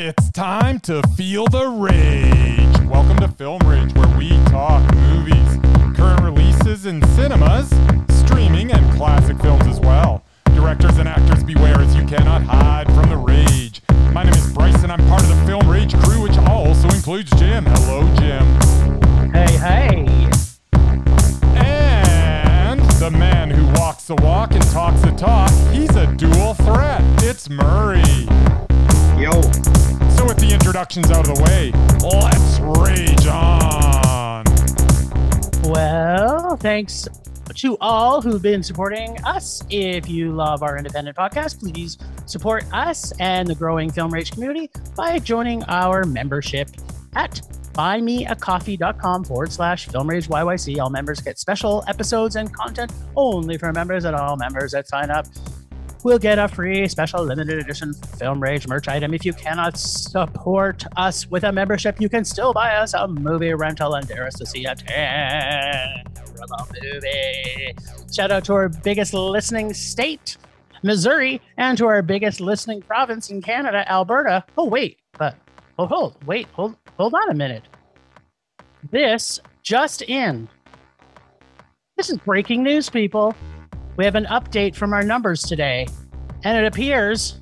It's time to feel the rage. Welcome to Film Rage, where we talk movies, current releases in cinemas, streaming, and classic films as well. Directors and actors beware as you cannot hide from the rage. My name is Bryce, and I'm part of the Film Rage crew, which also includes Jim. Hello, Jim. Hey, hey. And the man who walks the walk and talks the talk, he's a dual threat. It's Murray. Introductions out of the way, let's rage on. Well, thanks to all who've been supporting us. If you love our independent podcast, please support us and the growing Film Rage community by joining our membership at buymeacoffee.com forward slash Film Rage YYC. All members get special episodes and content only for members, and all members that sign up will get a free special limited edition Film Rage merch item. If you cannot support us with a membership, you can still buy us a movie rental and dare us to see a terrible movie. Shout out to our biggest listening state, Missouri, and to our biggest listening province in Canada, Alberta. Oh, wait, but oh, hold, wait, hold, hold on a minute. This just in. This is breaking news, people. We have an update from our numbers today, and it appears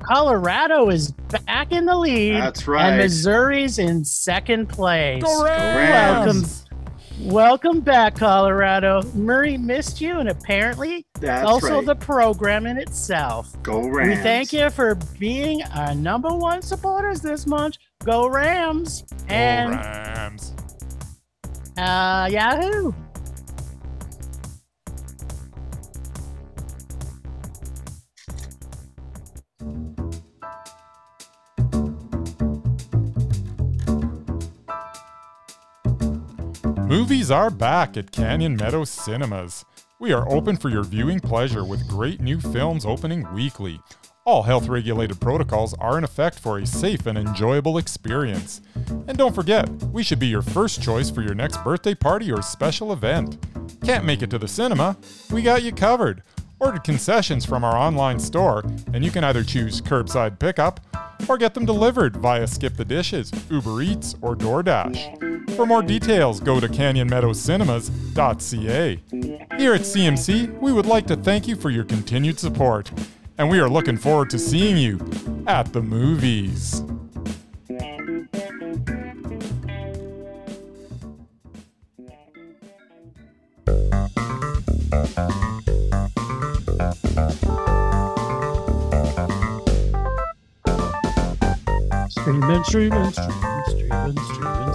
Colorado is back in the lead. That's right. And Missouri's in second place. Go Welcome, Rams! welcome back, Colorado. Murray missed you, and apparently that's also right. the program in itself. Go Rams. We thank you for being our number one supporters this month. Go Rams! Go And Rams. uh, Yahoo! Movies are back at Canyon Meadow Cinemas. We are open for your viewing pleasure with great new films opening weekly. All health regulated protocols are in effect for a safe and enjoyable experience. And don't forget, we should be your first choice for your next birthday party or special event. Can't make it to the cinema? We got you covered. Order concessions from our online store, and you can either choose curbside pickup or get them delivered via Skip the Dishes, Uber Eats, or DoorDash. For more details, go to canyonmeadowcinemas.ca. Here at CMC, we would like to thank you for your continued support, and we are looking forward to seeing you at the movies. Streaming, streaming, streaming, streaming,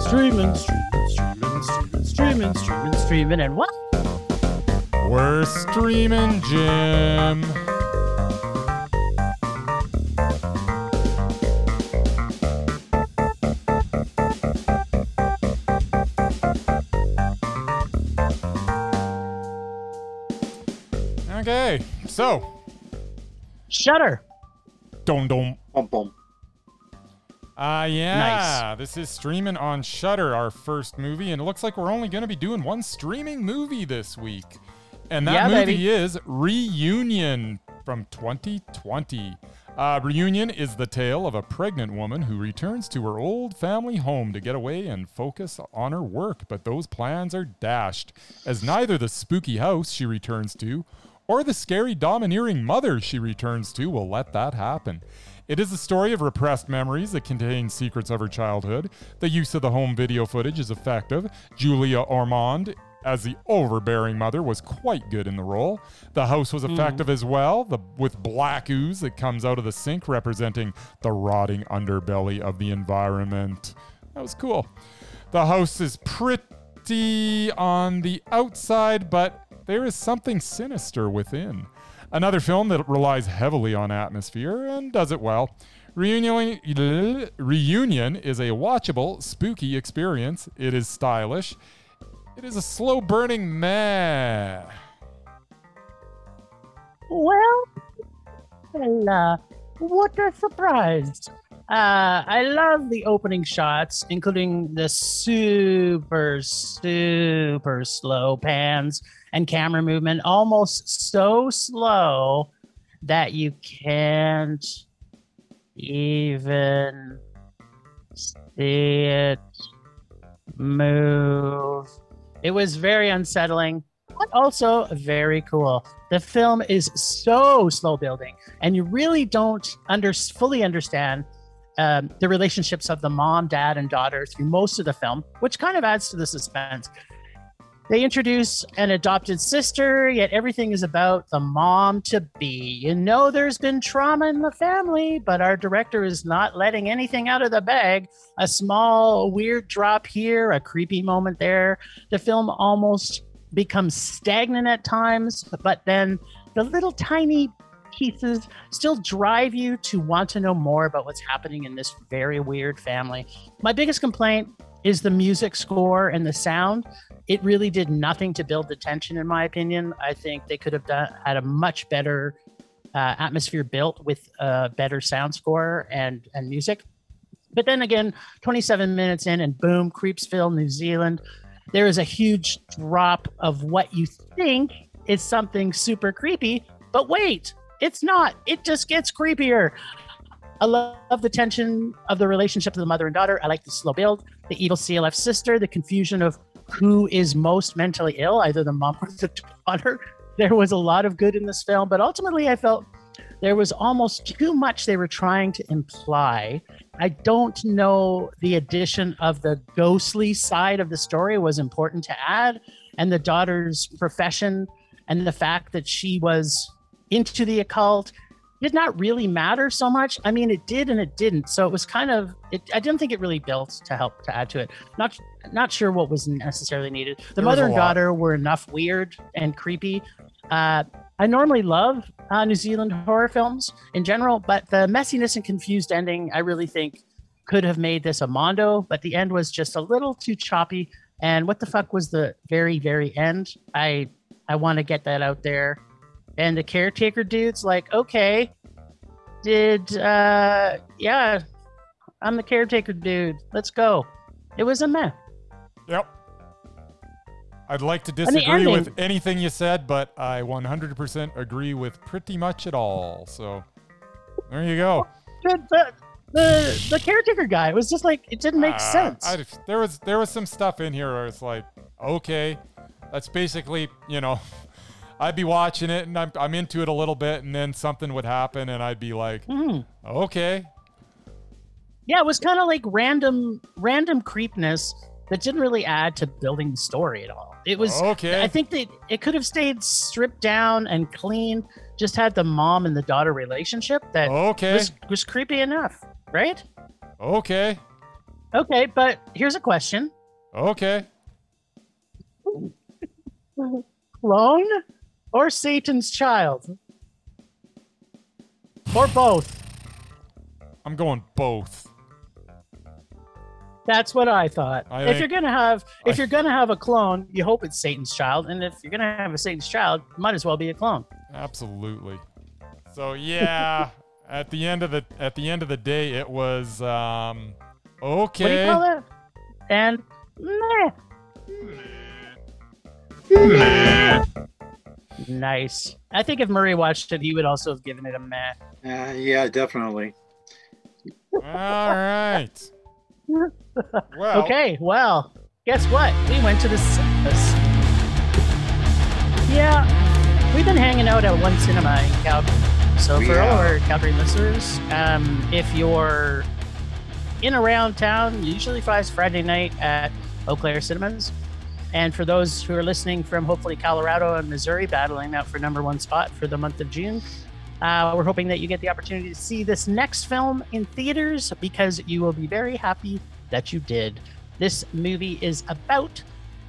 streaming, streaming, streaming, streaming, streaming, streaming, streaming, streaming, and what? We're streaming, Jim. Okay, so Shudder. dom dom. Bum, bum. Uh yeah, this is streaming on Shudder, our first movie, and it looks like we're only going to be doing one streaming movie this week, and that Yeah, movie baby. is Reunion from 2020. Uh, Reunion is the tale of a pregnant woman who returns to her old family home to get away and focus on her work, but those plans are dashed as neither the spooky house she returns to or the scary domineering mother she returns to will let that happen. It is a story of repressed memories that contain secrets of her childhood. The use of the home video footage is effective. Julia Ormond as the overbearing mother was quite good in the role. The house was hmm. effective as well, the, with black ooze that comes out of the sink representing the rotting underbelly of the environment. That was cool. The house is pretty on the outside, but there is something sinister within. Another film that relies heavily on atmosphere and does it well. Reunion, Reunion is a watchable, spooky experience. It is stylish. It is a slow burning meh. Well, uh, what a surprise. Uh, I love the opening shots, including the super, super slow pans and camera movement, almost so slow that you can't even see it move. It was very unsettling, but also very cool. The film is so slow building, and you really don't under fully understand um, the relationships of the mom, dad, and daughter through most of the film, which kind of adds to the suspense. They introduce an adopted sister, yet everything is about the mom to be. You know, there's been trauma in the family, but our director is not letting anything out of the bag. A small, weird drop here, a creepy moment there. The film almost becomes stagnant at times, but then the little tiny pieces still drive you to want to know more about what's happening in this very weird family. My biggest complaint is the music score and the sound it really did nothing to build the tension, in my opinion. I think they could have done had a much better uh, atmosphere built with a better sound score and and music. But then again, 27 minutes in, and boom, Creepsville, New Zealand. There is a huge drop of what you think is something super creepy, but wait, it's not. It just gets creepier. I love the tension of the relationship of the mother and daughter. I like the slow build, the evil CLF sister, the confusion of who is most mentally ill, either the mom or the daughter. There was a lot of good in this film, but ultimately I felt there was almost too much they were trying to imply. I don't know the addition of the ghostly side of the story was important to add, and the daughter's profession and the fact that she was into the occult did not really matter so much. I mean, it did and it didn't. So it was kind of. It, I didn't think it really built to help to add to it. Not not sure what was necessarily needed. The there mother and daughter were enough weird and creepy. Uh, I normally love uh, New Zealand horror films in general, but the messiness and confused ending, I really think, could have made this a mondo. But the end was just a little too choppy. And what the fuck was the very very end? I I want to get that out there. And the caretaker dude's like, okay, did, uh, yeah, I'm the caretaker dude. Let's go. It was a meh. Yep. I'd like to disagree with anything you said, but I 100% agree with pretty much it all. So there you go. The, the, the, the caretaker guy it was just like it didn't make uh, sense. I, there was there was some stuff in here where it's like, okay, that's basically you know I'd be watching it and I'm, I'm into it a little bit, and then something would happen, and I'd be like, mm. okay. Yeah, it was kind of like random random creepness that didn't really add to building the story at all. It was okay. I think that it could have stayed stripped down and clean. Just had the mom and the daughter relationship that okay. was, was creepy enough, right? Okay. Okay, but here's a question. Okay. Clone or Satan's child? Or both? I'm going both. That's what I thought. I if you're gonna have if I, you're gonna have a clone, you hope it's Satan's child, and if you're gonna have a Satan's child, might as well be a clone. Absolutely. So yeah, at the end of the at the end of the day, it was um okay. What do you call it? And meh. meh. Nice. I think if Murray watched it, he would also have given it a meh. Uh, yeah, definitely. All right. Well. Okay. Well, guess what? We went to the cinemas. Yeah, we've been hanging out at one cinema in Calgary. So for all our Calgary listeners, um, if you're in around town, usually Friday night at Eau Claire Cinemas. And for those who are listening from hopefully Colorado and Missouri, battling out for number one spot for the month of June, uh, we're hoping that you get the opportunity to see this next film in theaters because you will be very happy that you did. This movie is about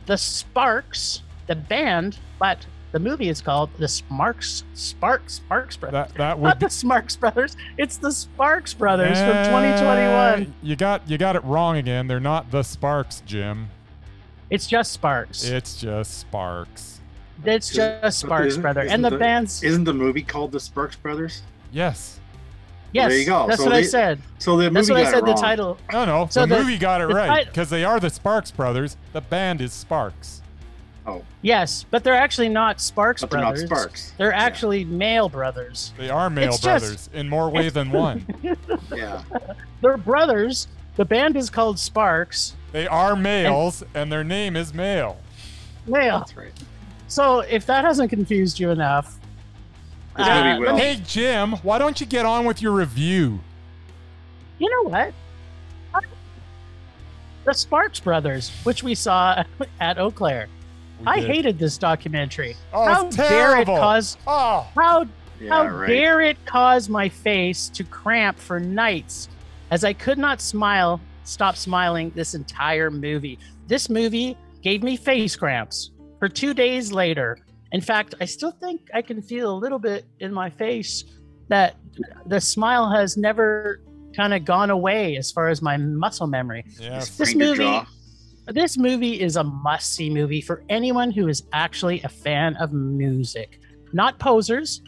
the Sparks, the band, but the movie is called the Sparks Sparks Sparks Brothers. That, that would Not the Sparks Brothers. It's the Sparks Brothers from 2021. You got you got it wrong again. They're not the Sparks, Jim. It's just Sparks. It's just Sparks. It's just Sparks, brother. And the, the band's isn't the movie called the Sparks Brothers? Yes. Yes, there you go. That's so what they, I said. So the movie That's what I said. The title. No, no. So the, the movie got it right because they are the Sparks Brothers. The band is Sparks. Oh. Yes, but they're actually not Sparks But they're not brothers. Sparks. They're Yeah. actually Mael brothers. They are male It's just- brothers in more ways than one. Yeah. They're brothers. The band is called Sparks. They are males, and their name is Mael. Male. That's right. So if that hasn't confused you enough, uh, movie. Hey, Jim, why don't you get on with your review? you know what? The Sparks Brothers, which we saw at Eau Claire. We I did. hated this documentary. Oh, how it's dare it cause Oh, how Yeah, how right. dare it cause my face to cramp for nights as I could not smile, stop smiling this entire movie. This movie gave me face cramps for two days later. In fact, I still think I can feel a little bit in my face that the smile has never kind of gone away as far as my muscle memory. yeah. This movie- This movie is a must see movie for anyone who is actually a fan of music, not posers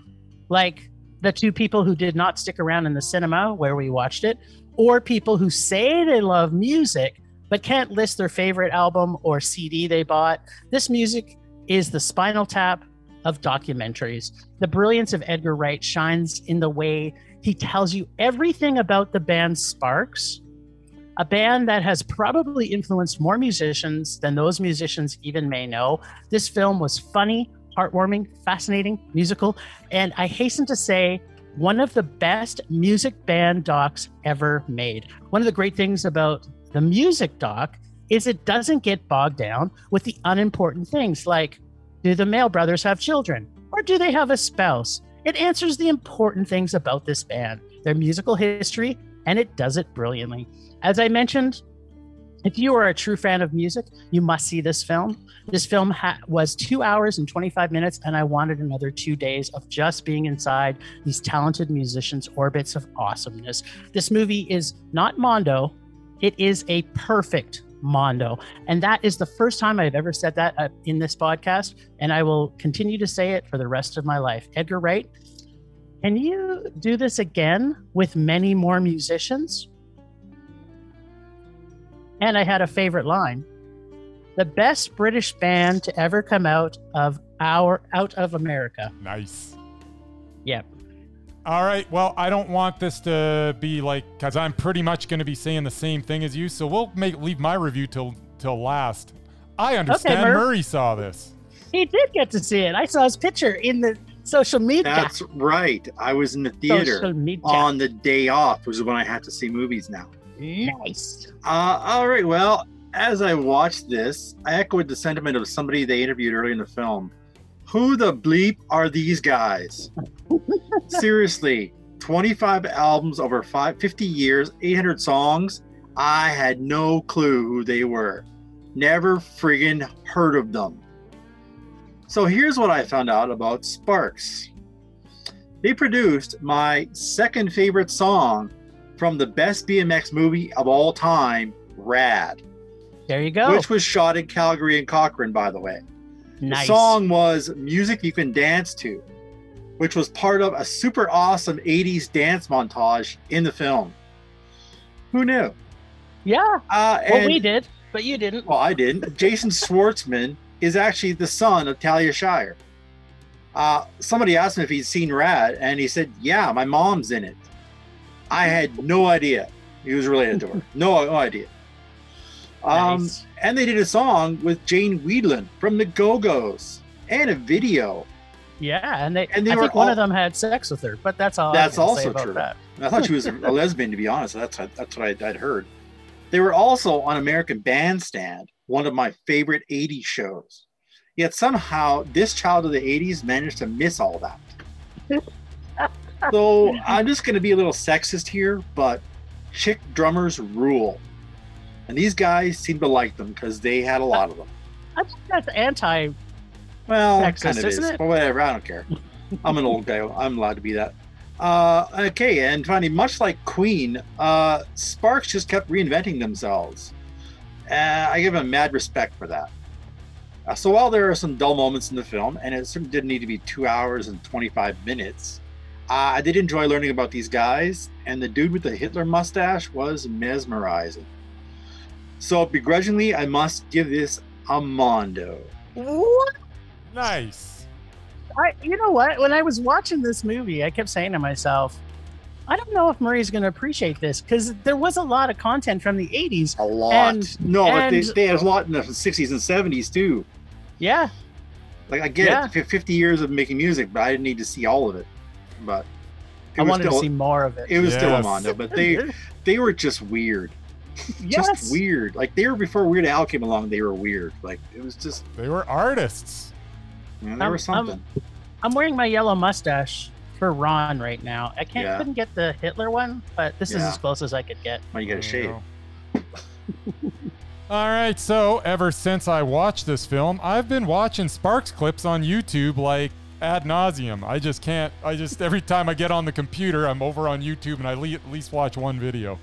like the two people who did not stick around in the cinema where we watched it, or people who say they love music but can't list their favorite album or CD they bought. This music is the spinal tap of documentaries. The brilliance of Edgar Wright shines in the way he tells you everything about the band Sparks a band that has probably influenced more musicians than those musicians even may know. This film was funny, heartwarming, fascinating, musical, and I hasten to say, one of the best music band docs ever made. One of the great things about the music doc is it doesn't get bogged down with the unimportant things like do the Mael Brothers have children or do they have a spouse? It answers the important things about this band, their musical history, and it does it brilliantly. As I mentioned, if you are a true fan of music, you must see this film. This film ha- was two hours and 25 minutes, and I wanted another two days of just being inside these talented musicians' orbits of awesomeness. This movie is not Mondo, it is a perfect Mondo. And that is the first time I've ever said that uh, in this podcast, and I will continue to say it for the rest of my life. Edgar Wright, can you do this again with many more musicians? And I had a favorite line. The best British band to ever come out of our out of America. Nice. Yep. All right. Well, I don't want this to be like because I'm pretty much going to be saying the same thing as you. So we'll make leave my review till till last. I understand Murph. Murray saw this. He did get to see it. I saw his picture in the social media. That's right. I was in the theater on the day off, which is when I have to see movies now. nice. Uh, all right. Well, as I watched this, I echoed the sentiment of somebody they interviewed early in the film. Who the bleep are these guys? Seriously, 25 albums over five, 50 years, 800 songs. I had no clue who they were. Never friggin' heard of them. So here's what I found out about Sparks. They produced my second favorite song from the best BMX movie of all time, Rad, There you go. which was shot in Calgary and Cochrane, by the way. Nice. The song was Music You Can Dance To, which was part of a super awesome 80s dance montage in the film. Who knew? Yeah. Uh, Well, we did, but you didn't. well, I didn't. Jason Schwartzman is actually the son of Talia Shire. Uh, somebody asked him if he'd seen Rad, and he said, Yeah, my mom's in it. I had no idea he was related to her. No, no idea. Um, Nice. And they did a song with Jane Wiedlin from the Go Go's and a video. Yeah, and they. and they I were think one of them had sex with her, but that's all. That's I can say also true. That. I thought she was a lesbian, to be honest. That's what, that's what I, I'd heard. They were also on American Bandstand, one of my favorite 80s shows. Yet somehow this child of the 80s managed to miss all that. so I'm just going to be a little sexist here, but chick drummers rule. And these guys seem to like them because they had a lot of them. I think that's anti. Well, Sexist, kind of is, it? but whatever. I don't care. I'm an old guy. I'm allowed to be that. Uh, okay, and finally, much like Queen, uh, Sparks just kept reinventing themselves. Uh, I give them mad respect for that. Uh, so while there are some dull moments in the film, and it certainly didn't need to be two hours and 25 minutes, uh, I did enjoy learning about these guys, and the dude with the Hitler mustache was mesmerizing. So begrudgingly, I must give this a mondo. What? Nice. I, you know what? When I was watching this movie, I kept saying to myself, I don't know if Murray's going to appreciate this because there was a lot of content from the 80s. A lot. And- no, but they, they had a lot in the 60s and 70s too. Yeah. Like I get Yeah. it, 50 years of making music, but I didn't need to see all of it. But it I wanted still, to see more of it. it was still Yes. Mondo, but they they were just weird, yes. just weird. Like they were before Weird Al came along. They were weird. Like it was just, They were artists. man, there Um, was something. I'm wearing my yellow mustache for Ron right now. I can't Yeah. couldn't get the Hitler one, but this is as close as I could get. Well, you got to shave. All right, so ever since I watched this film, I've been watching Sparks clips on YouTube like ad nauseum. I just can't. I just every time I get on the computer, I'm over on YouTube and I le- at least watch one video.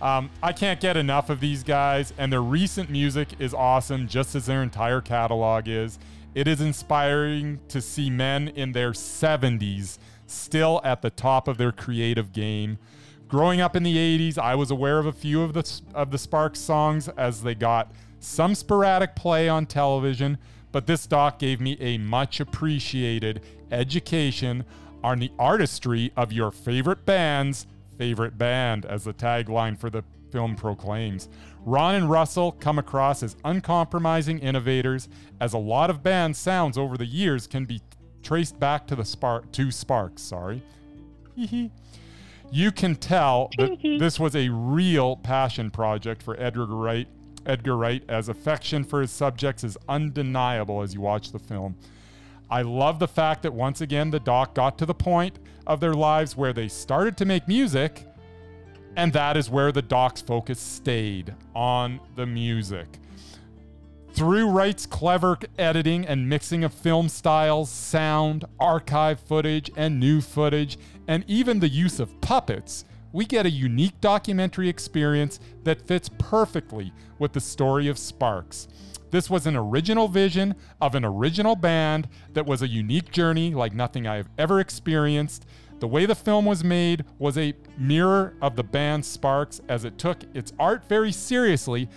Um, I can't get enough of these guys, and their recent music is awesome, just as their entire catalog is. It is inspiring to see men in their 70s still at the top of their creative game. Growing up in the 80s, I was aware of a few of the of the Sparks songs as they got some sporadic play on television, but this doc gave me a much appreciated education on the artistry of your favorite band's favorite band, as the tagline for the film proclaims. Ron and Russell come across as uncompromising innovators, as a lot of band sounds over the years can be traced back to the spark to Sparks. Sorry. You can tell that this was a real passion project for Edgar Wright. Edgar Wright, as affection for his subjects is undeniable as you watch the film. I love the fact that once again the doc got to the point of their lives where they started to make music, and that is where the doc's focus stayed on the music. Through Wright's clever editing and mixing of film styles, sound, archive footage, and new footage, and even the use of puppets, we get a unique documentary experience that fits perfectly with the story of Sparks. This was an original vision of an original band that was a unique journey like nothing I have ever experienced. The way the film was made was a mirror of the band Sparks as it took its art very seriously,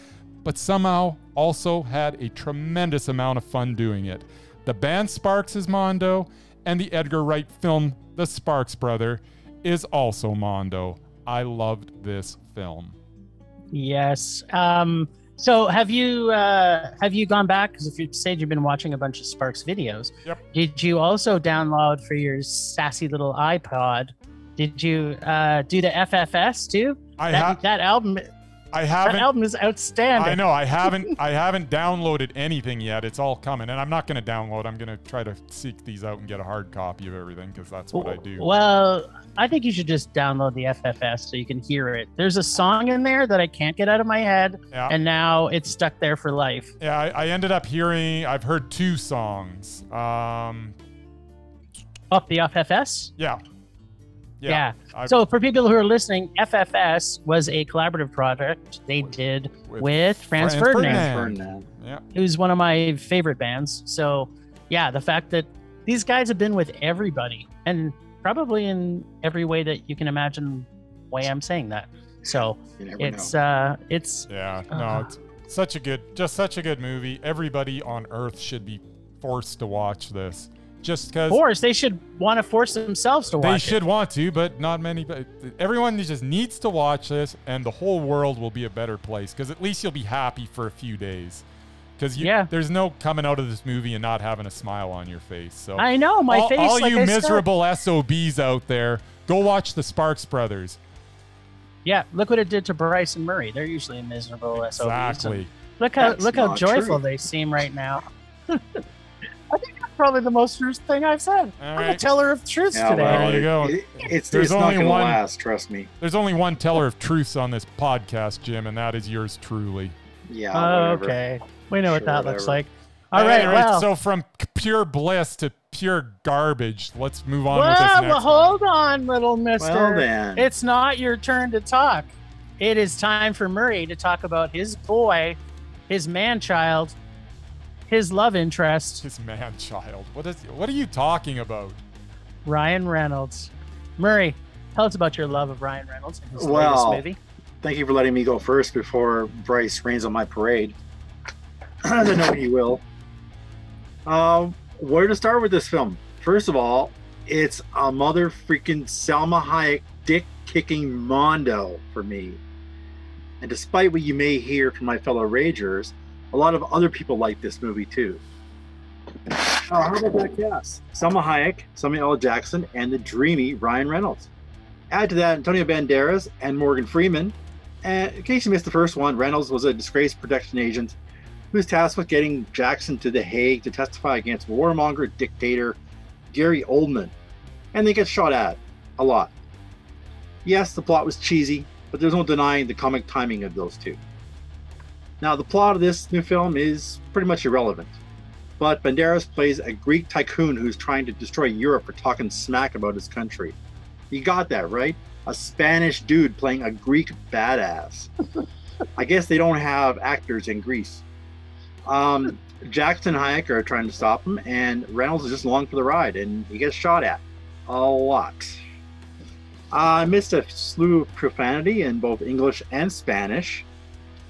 but somehow also had a tremendous amount of fun doing it. The band Sparks is Mondo, and the Edgar Wright film, The Sparks Brother, is also Mondo. I loved this film. Yes. Um, so have you uh, have you gone back? Because if you said you've been watching a bunch of Sparks videos, Yep. did you also download for your sassy little iPod? Did you uh, do the FFS too? I that, have that album. I haven't That album is outstanding. I know I haven't I haven't downloaded anything yet. It's all coming, and I'm not going to download. I'm going to try to seek these out and get a hard copy of everything because that's what I do. Well, I think you should just download the FFS so you can hear it. There's a song in there that I can't get out of my head, Yeah, and now it's stuck there for life. yeah. I, I ended up hearing. I've heard two songs. Um, Up the FFS. yeah, Yeah. I- So for people who are listening, FFS was a collaborative project they did With with, Franz, Franz Ferdinand, Ferdinand. Ferdinand. yeah. who's one of my favorite bands. So yeah, the fact that these guys have been with everybody and probably in every way that you can imagine way I'm saying that. So it's know. uh it's Yeah, no, Uh-huh. it's such a good, just such a good movie. Everybody on Earth should be forced to watch this, just because forced. They should want to force themselves to watch it. they it. should want to, but not many. But everyone just needs to watch this, and the whole world will be a better place. Because at least you'll be happy for a few days. Because Yeah. there's no coming out of this movie and not having a smile on your face. So I know my all, face. all like you I said. miserable SOBs out there, go watch the Sparks Brothers. Yeah, look what it did to Bryce and Murray. They're usually a miserable SOBs. Exactly. Look how That's look how joyful true. they seem right now. I think that's probably the most truth thing I've said. All I'm a teller of truths Yeah, today. well, There you it- go. it- it's There's it's not only going to one- last. Trust me. There's only one teller of truths on this podcast, Jim, and that is yours truly. Yeah. Oh, whatever. okay, we know what Sure, that looks like. All right, Anyway, well, so from pure bliss to pure garbage, let's move on with this well, next well, hold on, little Mister. Well then. It's not your turn to talk. It is time for Murray to talk about his boy, his man child, his love interest, His man child. What is? What are you talking about? Ryan Reynolds. Murray, tell us about your love of Ryan Reynolds and his Well, latest movie. Thank you for letting me go first before Bryce rains on my parade. I know he will. Um, where to start with this film? First of all, it's a mother freaking Salma Hayek dick kicking mondo for me. And despite what you may hear from my fellow Ragers, a lot of other people like this movie too. Uh, how about that cast? Salma Hayek, Samuel L. Jackson, and the dreamy Ryan Reynolds. Add to that Antonio Banderas and Morgan Freeman. And in case you missed the first one, Reynolds was a disgraced protection agent who was tasked with getting Jackson to The Hague to testify against warmonger dictator Gary Oldman. And they get shot at a lot. Yes, the plot was cheesy, but there's no denying the comic timing of those two. Now, the plot of this new film is pretty much irrelevant, but Banderas plays a Greek tycoon who's trying to destroy Europe for talking smack about his country. You got that, right? A Spanish dude playing a Greek badass. I guess they don't have actors in Greece. Um, Jackson Hayek are trying to stop him, and Reynolds is just along for the ride, and he gets shot at a lot. I missed a slew of profanity in both English and Spanish.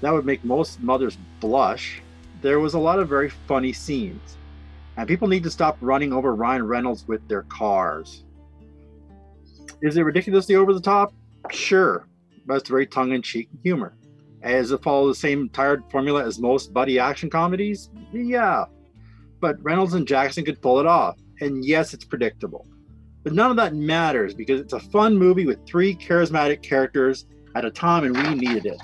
That would make most mothers blush. There was a lot of very funny scenes. And people need to stop running over Ryan Reynolds with their cars. Is it ridiculously over the top? Sure, but it's very tongue in cheek humor. As it follows the same tired formula as most buddy action comedies? Yeah. But Reynolds and Jackson could pull it off. And yes, it's predictable. But none of that matters because it's a fun movie with three charismatic characters at a time and we needed it.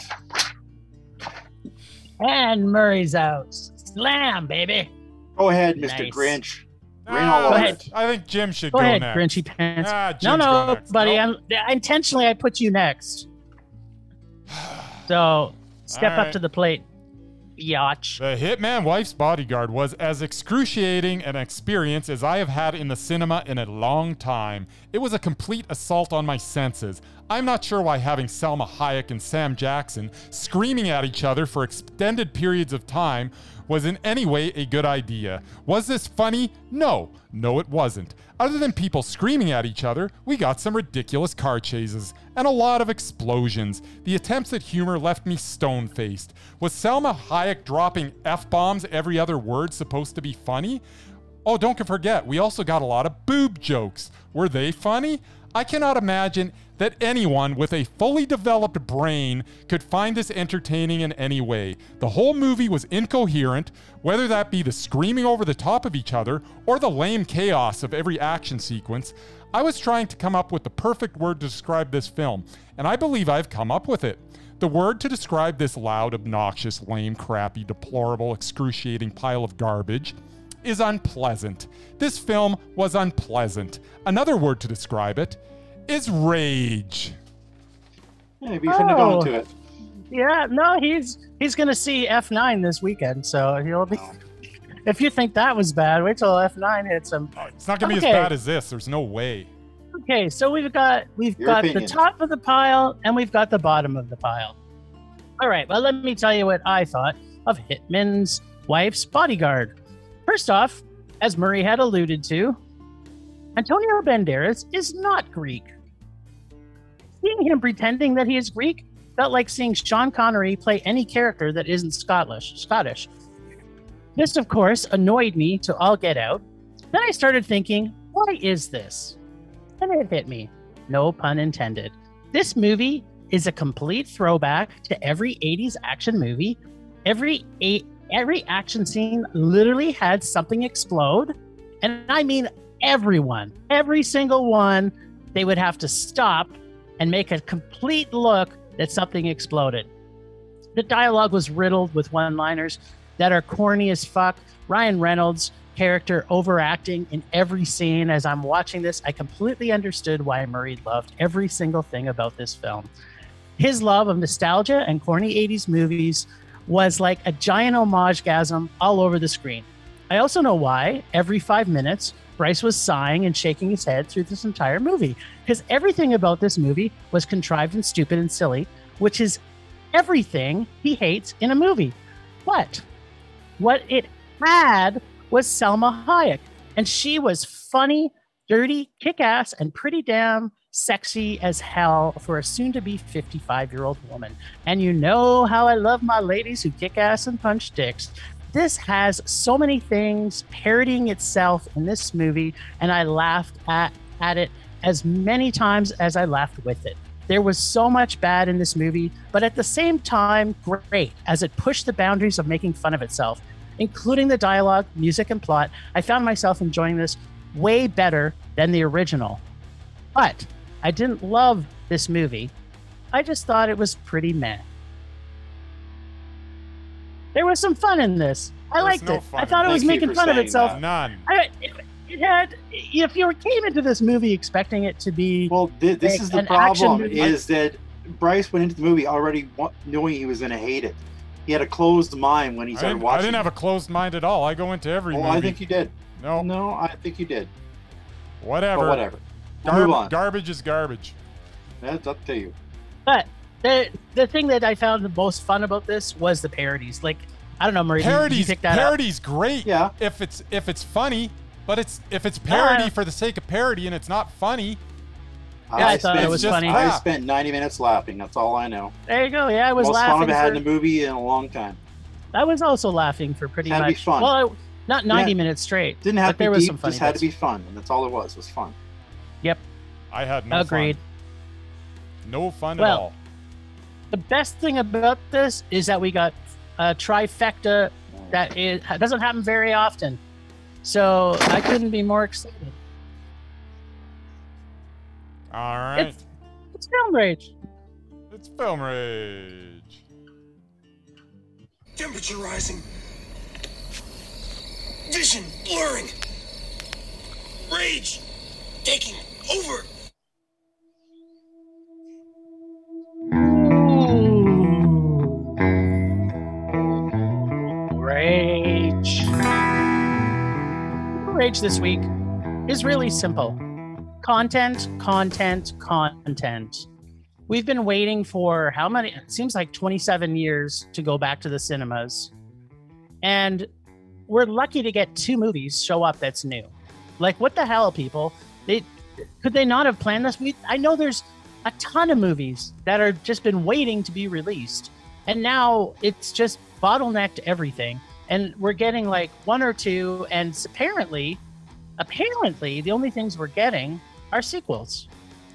And Murray's out. Slam, baby. Go ahead, Mr. Nice. Grinch. Rain all Go over ahead. I think Jim should Go go, ahead, next. Grinchy Pants. Ah, no, no, buddy. Nope. I'm, intentionally, I put you next. So step All up to the plate, Yacht. The Hitman Wife's Bodyguard was as excruciating an experience as I have had in the cinema in a long time. It was a complete assault on my senses. I'm not sure why having Salma Hayek and Sam Jackson screaming at each other for extended periods of time was in any way a good idea. Was this funny? No. No, it wasn't. Other than people screaming at each other, we got some ridiculous car chases and a lot of explosions. The attempts at humor left me stone faced. Was Salma Hayek dropping F bombs every other word supposed to be funny? Oh, don't forget, we also got a lot of boob jokes. Were they funny? I cannot imagine that anyone with a fully developed brain could find this entertaining in any way. The whole movie was incoherent, whether that be the screaming over the top of each other or the lame chaos of every action sequence. I was trying to come up with the perfect word to describe this film, and I believe I've come up with it. The word to describe this loud, obnoxious, lame, crappy, deplorable, excruciating pile of garbage is unpleasant. This film was unpleasant. Another word to describe it is rage. Yeah, maybe you shouldn't have gone Oh. into it. Oh. Yeah, no, he's he's gonna see F9 this weekend, so he'll be. If you think that was bad, wait till F9 hits him. Oh, It's not gonna be as bad as this. There's no way. Okay, so we've got we've Your got opinion. the top of the pile and we've got the bottom of the pile. All right, well, let me tell you what I thought of Hitman's wife's bodyguard. First off, as Murray had alluded to, Antonio Banderas is not Greek. Seeing him pretending that he is Greek felt like seeing Sean Connery play any character that isn't Scottish. Scottish. This, of course, annoyed me to all get out. Then I started thinking, why is this? And it hit me. No pun intended. This movie is a complete throwback to every 80s action movie. Every eight, every action scene literally had something explode. And I mean everyone, every single one, they would have to stop and make a complete look that something exploded. The dialogue was riddled with one liners that are corny as fuck. Ryan Reynolds' character overacting in every scene. As I'm watching this, I completely understood why Murray loved every single thing about this film. His love of nostalgia and corny 80s movies was like a giant homage gasm all over the screen. I also know why every five minutes Bryce was sighing and shaking his head through this entire movie because everything about this movie was contrived and stupid and silly, which is everything he hates in a movie. But what it had was Salma Hayek, and she was funny, dirty, kick ass, and pretty damn sexy as hell for a soon to be 55 year old woman. And you know how I love my ladies who kick ass and punch dicks. this has so many things parodying itself in this movie, and I laughed at, at it as many times as I laughed with it. There was so much bad in this movie, but at the same time, great as it pushed the boundaries of making fun of itself, including the dialogue, music, and plot. I found myself enjoying this way better than the original. But I didn't love this movie. I just thought it was pretty meh. There was some fun in this. I liked no it. I thought it it. was making fun of itself. that. None. I, it, it had. If you came into this movie expecting it to be, Well, thi- this Like is the problem: is that Bryce went into the movie already knowing he was going to hate it. He had a closed mind when he I started didn't, I didn't have a closed mind at all. I go into every Oh, movie. I think you did. no, No, I think you did. whatever. But whatever. We'll move on. Garbage is garbage. That's up to you. but the the thing that I found the most fun about this was the parodies. Like I don't know, Marie, did you Parodies, pick that up? parodies, great. Yeah. If it's if it's funny, but it's if it's parody Yeah. for the sake of parody and it's not funny, Yeah, I thought it spent, was just funny. I crap. spent 90 minutes laughing. That's all I know. There you go. Yeah, I was Most fun laughing. I've had for- in a movie in a long time. I was also laughing for pretty Had to be much. fun. Well, I, not ninety Yeah. minutes straight. Didn't have but to there be was some funny Just had to be fun, and that's all it was. Was fun. I had no Agreed. fun. No fun Well, at all. The best thing about this is that we got a trifecta that is, doesn't happen very often. So I couldn't be more excited. All right. It's, it's film rage. It's film rage. Temperature rising. Vision blurring. Rage taking over. Rage. Rage this week is really simple content, content, content. We've been waiting for how many? It seems like 27 years to go back to the cinemas. And we're lucky to get two movies show up that's new. Like, what the hell, people? They could they not have planned this? We, I know there's a ton of movies that are just been waiting to be released and now it's just bottlenecked everything and we're getting like one or two and apparently apparently the only things we're getting are sequels.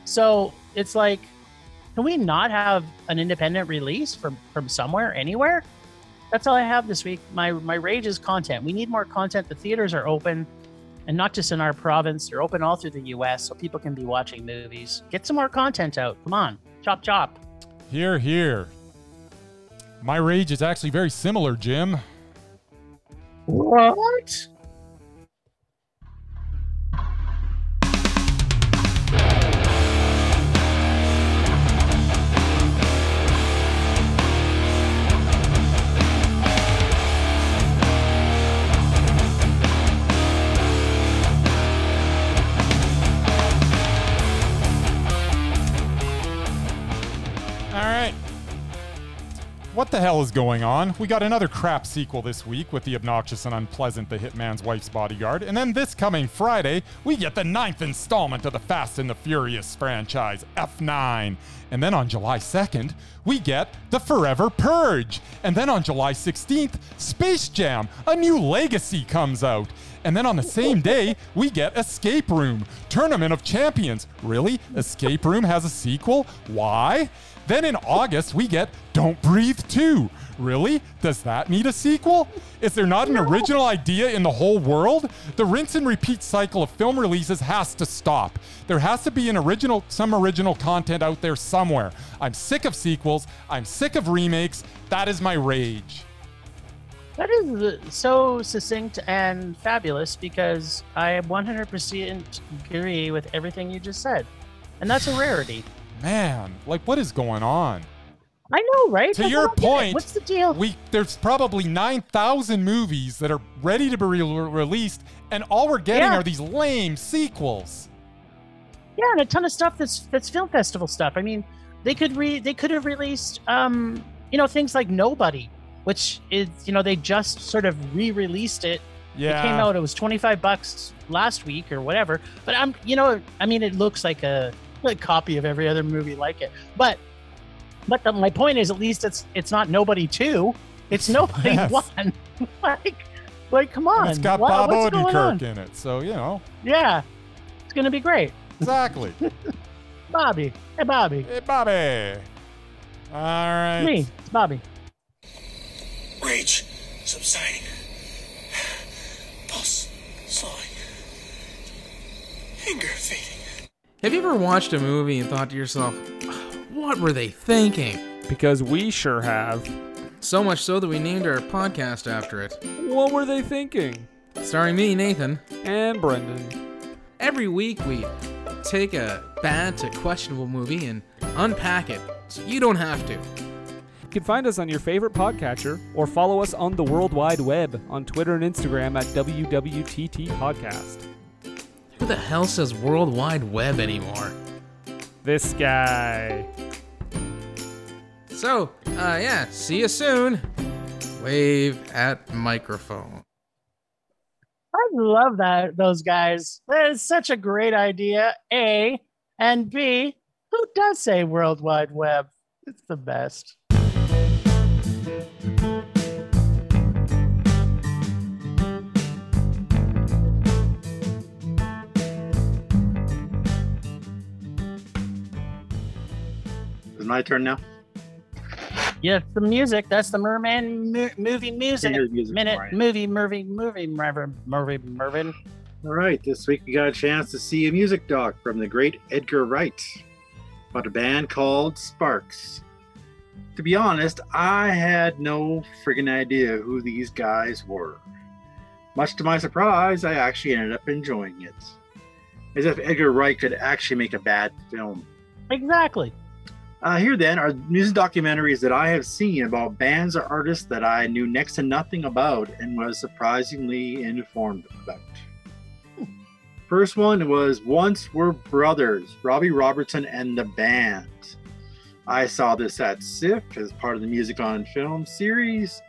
So it's like can we not have an independent release from from somewhere anywhere? That's all i have this week. My my rage is content. We need more content. The theaters are open and not just in our province they're open all through the us so people can be watching movies. Get some more content out. Come on. Chop chop. Here, here. My rage is actually very similar, Jim. what What the hell is going on? We got another crap sequel this week with the obnoxious and unpleasant The Hitman's Wife's Bodyguard. And then this coming Friday, we get the ninth installment of the Fast and the Furious franchise, F9. And then on July 2nd, we get The Forever Purge. And then on July 16th, Space Jam, a new legacy comes out. And then on the same day, we get Escape Room, Tournament of Champions. Really? Escape Room has a sequel? Why? Then in August, we get Don't Breathe 2. Really? Does that need a sequel? Is there not an original idea in the whole world? The rinse and repeat cycle of film releases has to stop. There has to be an original some original content out there somewhere. I'm sick of sequels. I'm sick of remakes. That is my rage. That is so succinct and fabulous because I 100% agree with everything you just said. And that's a rarity. Man, like what is going on? I know, right? To your don't get it. point, what's the deal? We there's probably 9,000 movies that are ready to be re- released and all we're getting Yeah. are these lame sequels. yeah, and a ton of stuff that's that's film festival stuff. I mean, they could re they could have released um, you know, things like Nobody, which is, you know, they just sort of re-released it Yeah. It came out. It was twenty five bucks last week or whatever. But I'm, you know, I mean, it looks like a, a copy of every other movie like it. But, but the, my point is, at least it's it's not nobody two. It's nobody Yes. one. like, like, come on. And it's got What- Bob what's going on? Odenkirk in it, so you know Yeah, it's gonna be great. exactly. Bobby, hey Bobby, hey, Bobby. All right. me, it's Bobby. Rage subsiding. Pulse slowing. Anger fading. Have you ever watched a movie and thought to yourself, what were they thinking? Because we sure have. So much so that we named our podcast after it. What were they thinking? Starring me, Nathan. And Brendan. Every week we take a bad to questionable movie and unpack it so you don't have to. You can find us on your favorite podcatcher or follow us on the World Wide Web on Twitter and Instagram at WWTT Podcast. Who the hell says World Wide Web anymore? This guy. So, uh, yeah, see you soon. Wave at microphone. I love that those guys. That is such a great idea. A and B. Who does say World Wide Web? It's the best. Is my turn now? Yeah, the music. That's the Merman mu- movie music. Music, Minute Brian. movie, movie, movie, Mervin, Mervin, Mervin. All right, this week we got a chance to see a music doc from the great Edgar Wright about a band called Sparks. To be honest, I had no friggin' idea who these guys were. Much to my surprise, I actually ended up enjoying it. As if Edgar Wright could actually make a bad film. Exactly. Uh, here then are music documentaries that I have seen about bands or artists that I knew next to nothing about and was surprisingly informed about. First one was Once Were Brothers, Robbie Robertson and the Band. I saw this at SIF as part of the Music on Film series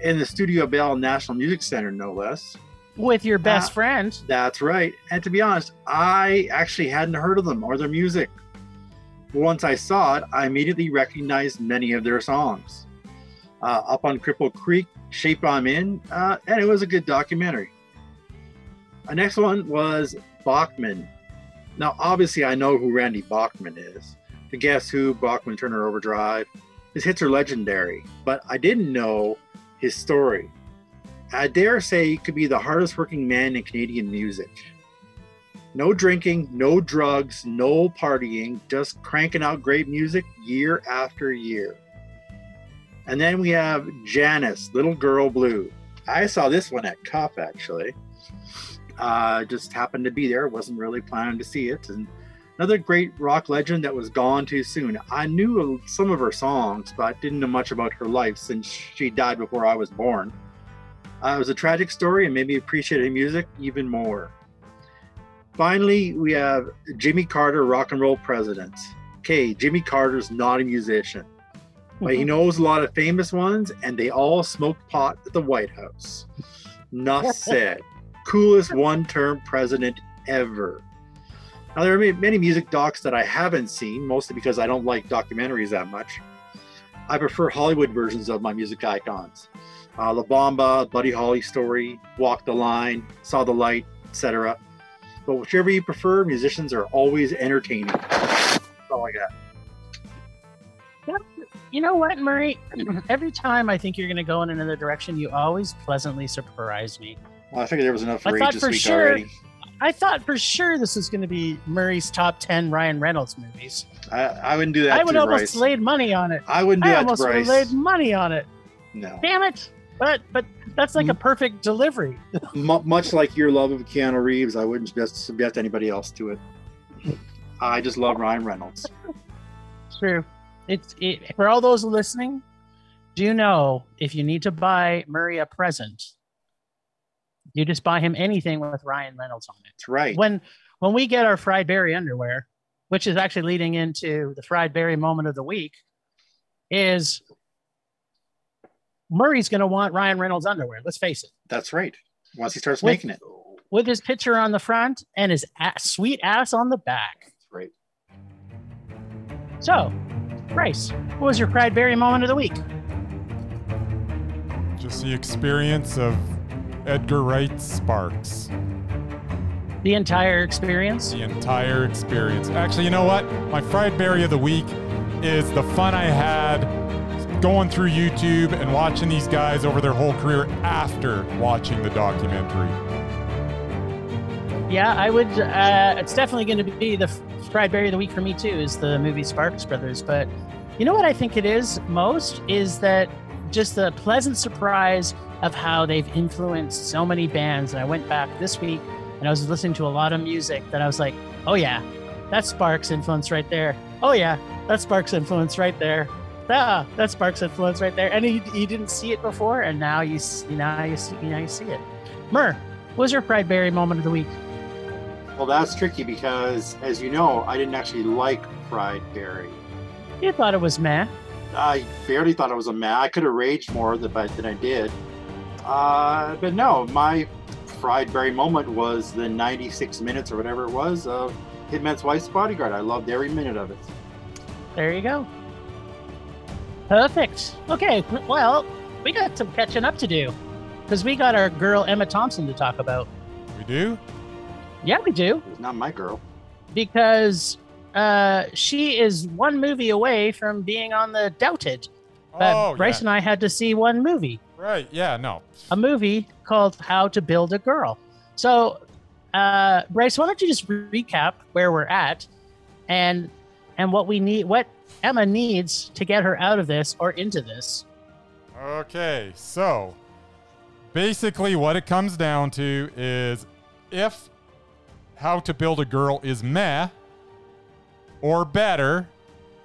in the Studio Bell National Music Center, no less. With your best Ah. friend. That's right. And to be honest, I actually hadn't heard of them or their music. Once I saw it, I immediately recognized many of their songs. Uh, Up on Cripple Creek, Shape I'm In, uh, and it was a good documentary. The next one was Bachman. Now, obviously, I know who Randy Bachman is. The Guess Who, Bachman Turner Overdrive. His hits are legendary, but I didn't know his story. I dare say he could be the hardest working man in Canadian music. No drinking, no drugs, no partying, just cranking out great music year after year. And then we have Janis, Little Girl Blue. I saw this one at Cuff actually. Uh, just happened to be there, wasn't really planning to see it. And another great rock legend that was gone too soon. I knew some of her songs, but didn't know much about her life since she died before I was born. Uh, it was a tragic story and made me appreciate her music even more. Finally, we have Jimmy Carter, rock and roll president. Okay, Jimmy Carter's not a musician, but he knows a lot of famous ones, and they all smoke pot at the White House. Enough said. Coolest one term president ever. Now, there are many music docs that I haven't seen, mostly because I don't like documentaries that much. I prefer Hollywood versions of my music icons. Uh, La Bamba, Buddy Holly story, Walk the Line, Saw the Light, etc. But whichever you prefer, musicians are always entertaining. That's all I got. You know what, Murray? Every time I think you're going to go in another direction, you always pleasantly surprise me. Well, I figured there was enough I rage thought this for week sure- already. I thought for sure this was going to be Murray's top 10 Ryan Reynolds movies. I, I wouldn't do that I would almost Bryce. laid money on it. I wouldn't do I that almost would have Bryce. laid money on it. No. Damn it. But but that's like a hmm. perfect delivery. Mu much like your love of Keanu Reeves, I wouldn't suggest, suggest anybody else to it. I just love Ryan Reynolds. True. It's it, for all those listening. Do you know if you need to buy Murray a present, you just buy him anything with Ryan Reynolds on it. That's right. When when we get our fried berry underwear, which is actually leading into the fried berry moment of the week, is Murray's going to want Ryan Reynolds underwear. Let's face it. That's right. Once he starts With- making it. With his picture on the front and his ass, sweet ass on the back. That's right. So, Bryce, what was your fried berry moment of the week? Just the experience of Edgar Wright Sparks. The entire experience. The entire experience. Actually, you know what? My fried berry of the week is the fun I had going through YouTube and watching these guys over their whole career after watching the documentary. Yeah, I would. Uh, it's definitely going to be the fried berry of the week for me too. Is the movie Sparks Brothers? But you know what I think it is most is that just the pleasant surprise of how they've influenced so many bands. And I went back this week and I was listening to a lot of music that I was like, oh yeah, that's Sparks influence right there. Oh yeah, that's Sparks influence right there. Ah, that's Sparks influence right there. And you, you didn't see it before, and now you now you see now you see it. Mur, what was your fried berry moment of the week? Well, that's tricky because, as you know, I didn't actually like fried berry. You thought it was meh. I barely thought it was a man. I could have raged more than, than I did. Uh, but no, my fried berry moment was the 96 minutes or whatever it was of Hitman's Wife's Bodyguard. I loved every minute of it. There you go. Perfect. Okay, well, we got some catching up to do because we got our girl Emma Thompson to talk about. We do? Yeah, we do. It was not my girl. because uh, she is one movie away from being on the Doubted. But oh, Bryce yeah. and I had to see one movie, Right. Yeah. No. a movie called How to Build a Girl. So, uh, Bryce, why don't you just recap where we're at and and what we need, what Emma needs to get her out of this or into this? Okay, so basically, what it comes down to is if how to build a girl is meh or better,